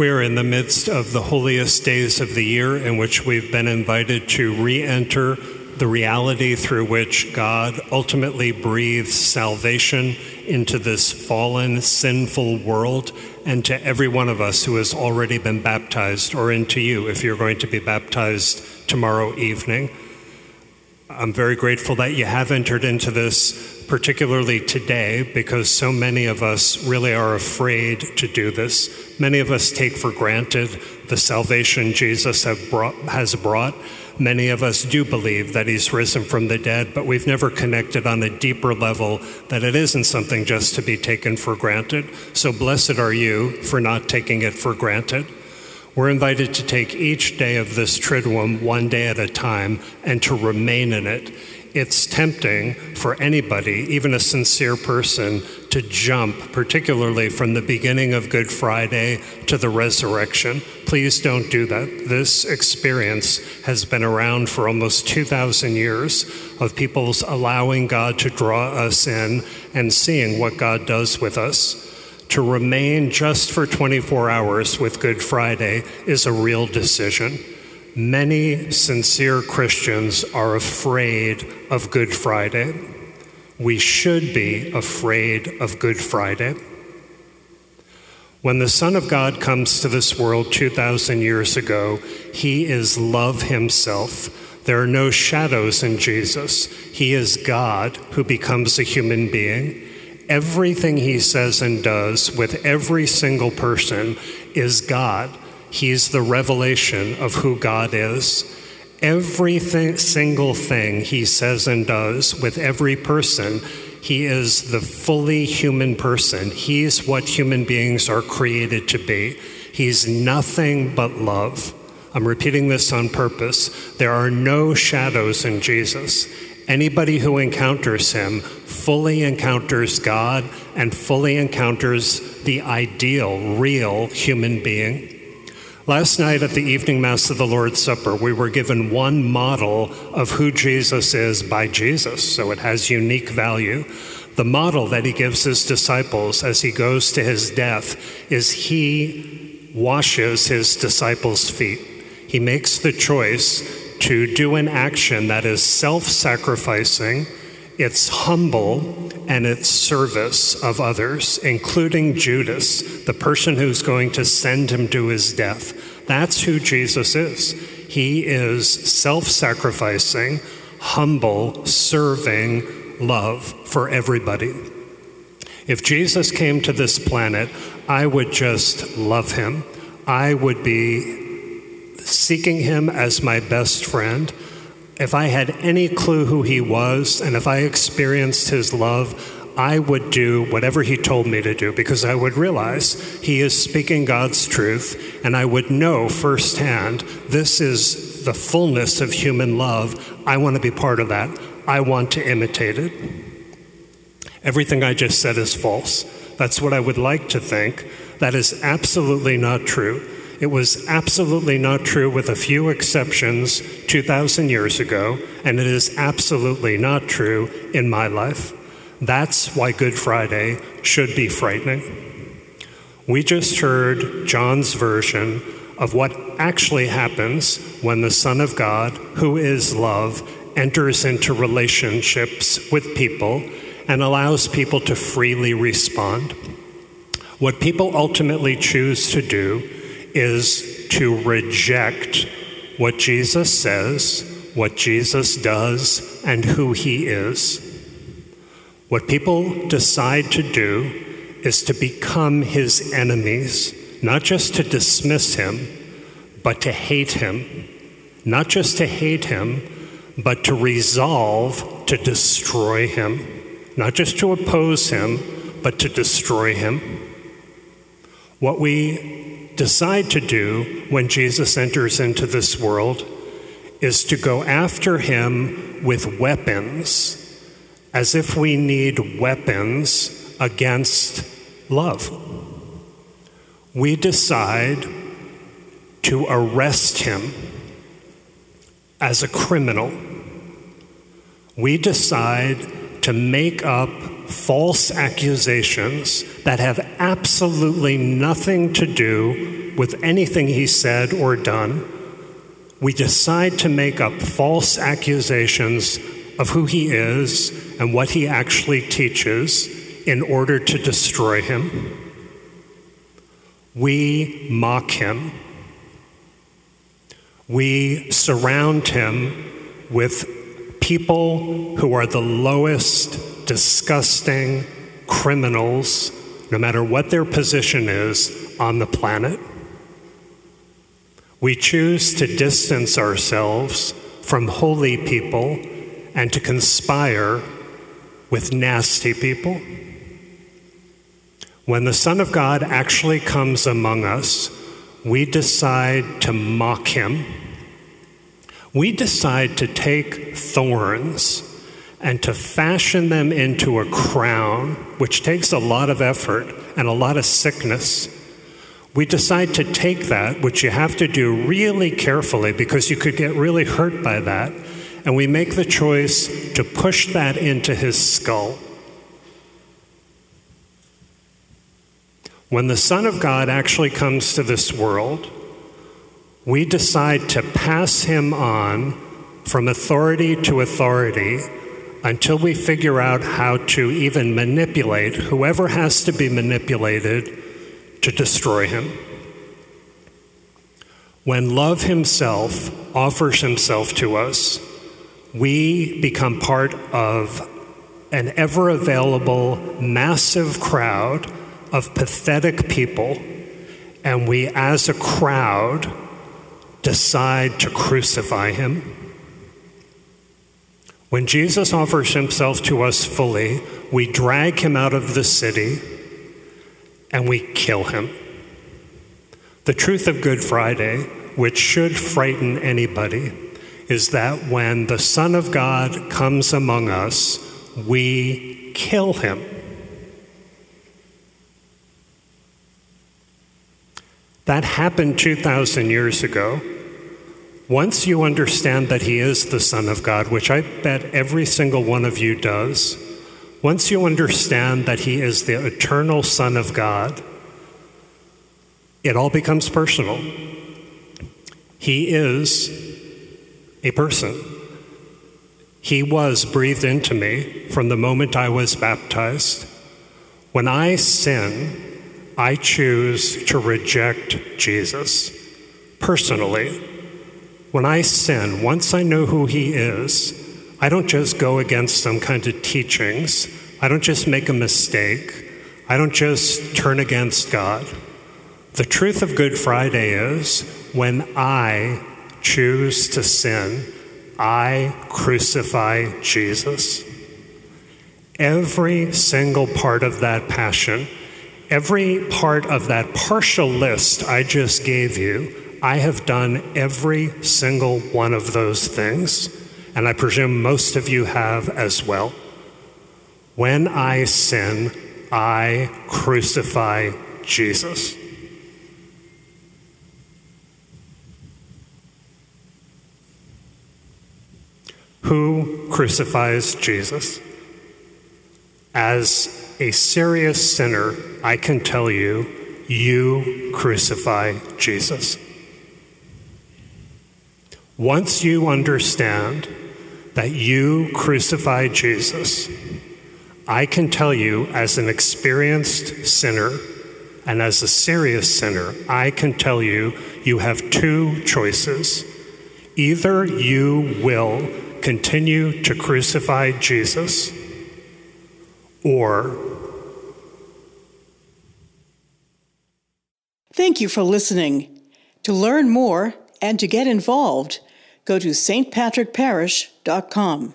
We're in the midst of the holiest days of the year in which we've been invited to re enter the reality through which God ultimately breathes salvation into this fallen, sinful world and to every one of us who has already been baptized, or into you if you're going to be baptized tomorrow evening. I'm very grateful that you have entered into this, particularly today, because so many of us really are afraid to do this. Many of us take for granted the salvation Jesus brought, has brought. Many of us do believe that he's risen from the dead, but we've never connected on a deeper level that it isn't something just to be taken for granted. So blessed are you for not taking it for granted. We're invited to take each day of this Triduum one day at a time and to remain in it. It's tempting for anybody, even a sincere person, to jump, particularly from the beginning of Good Friday to the resurrection. Please don't do that. This experience has been around for almost 2,000 years of people's allowing God to draw us in and seeing what God does with us to remain just for 24 hours with Good Friday is a real decision. Many sincere Christians are afraid of Good Friday. We should be afraid of Good Friday. When the Son of God comes to this world 2,000 years ago, he is love himself. There are no shadows in Jesus. He is God who becomes a human being everything he says and does with every single person is God. He's the revelation of who God is. Every single thing he says and does with every person, he is the fully human person. He's what human beings are created to be. He's nothing but love. I'm repeating this on purpose. There are no shadows in Jesus. Anybody who encounters him fully encounters God and fully encounters the ideal, real human being. Last night at the evening Mass of the Lord's Supper, we were given one model of who Jesus is by Jesus, so it has unique value. The model that he gives his disciples as he goes to his death is he washes his disciples' feet. He makes the choice to do an action that is self sacrificing, it's humble, and it's service of others, including Judas, the person who's going to send him to his death. That's who Jesus is. He is self sacrificing, humble, serving love for everybody. If Jesus came to this planet, I would just love him. I would be seeking him as my best friend, if I had any clue who he was and if I experienced his love, I would do whatever he told me to do because I would realize he is speaking God's truth and I would know firsthand this is the fullness of human love. I want to be part of that. I want to imitate it. Everything I just said is false. That's what I would like to think. That is absolutely not true. It was absolutely not true, with a few exceptions, 2,000 years ago, and it is absolutely not true in my life. That's why Good Friday should be frightening. We just heard John's version of what actually happens when the Son of God, who is love, enters into relationships with people and allows people to freely respond. What people ultimately choose to do is to reject what Jesus says, what Jesus does, and who he is. What people decide to do is to become his enemies, not just to dismiss him, but to hate him. Not just to hate him, but to resolve to destroy him. Not just to oppose him, but to destroy him. What we decide to do when Jesus enters into this world is to go after him with weapons, as if we need weapons against love. We decide to arrest him as a criminal. We decide to make up false accusations that have absolutely nothing to do with anything he said or done, we decide to make up false accusations of who he is and what he actually teaches in order to destroy him. We mock him. We surround him with people who are the lowest, disgusting criminals, no matter what their position is on the planet. We choose to distance ourselves from holy people and to conspire with nasty people. When the Son of God actually comes among us, we decide to mock him. We decide to take thorns and to fashion them into a crown, which takes a lot of effort and a lot of sickness. We decide to take that, which you have to do really carefully because you could get really hurt by that, and we make the choice to push that into his skull. When the Son of God actually comes to this world, we decide to pass him on from authority to authority until we figure out how to even manipulate whoever has to be manipulated to destroy him. When love himself offers himself to us, we become part of an ever available, massive crowd of pathetic people, and we as a crowd decide to crucify him. When Jesus offers himself to us fully, we drag him out of the city and we kill him. The truth of Good Friday, which should frighten anybody, is that when the Son of God comes among us, we kill him. That happened 2,000 years ago. Once you understand that he is the Son of God, which I bet every single one of you does, once you understand that he is the eternal Son of God, it all becomes personal. He is a person. He was breathed into me from the moment I was baptized. When I sin, I choose to reject Jesus personally. When I sin, once I know who He is, I don't just go against some kind of teachings. I don't just make a mistake. I don't just turn against God. The truth of Good Friday is when I choose to sin, I crucify Jesus. Every single part of that passion Every part of that partial list I just gave you, I have done every single one of those things, and I presume most of you have as well. When I sin, I crucify Jesus. Who crucifies Jesus? As a serious sinner, I can tell you, you crucify Jesus. Once you understand that you crucified Jesus, I can tell you, as an experienced sinner and as a serious sinner, I can tell you, you have two choices. Either you will continue to crucify Jesus, or Thank you for listening. To learn more and to get involved, go to stpatrickparish.com.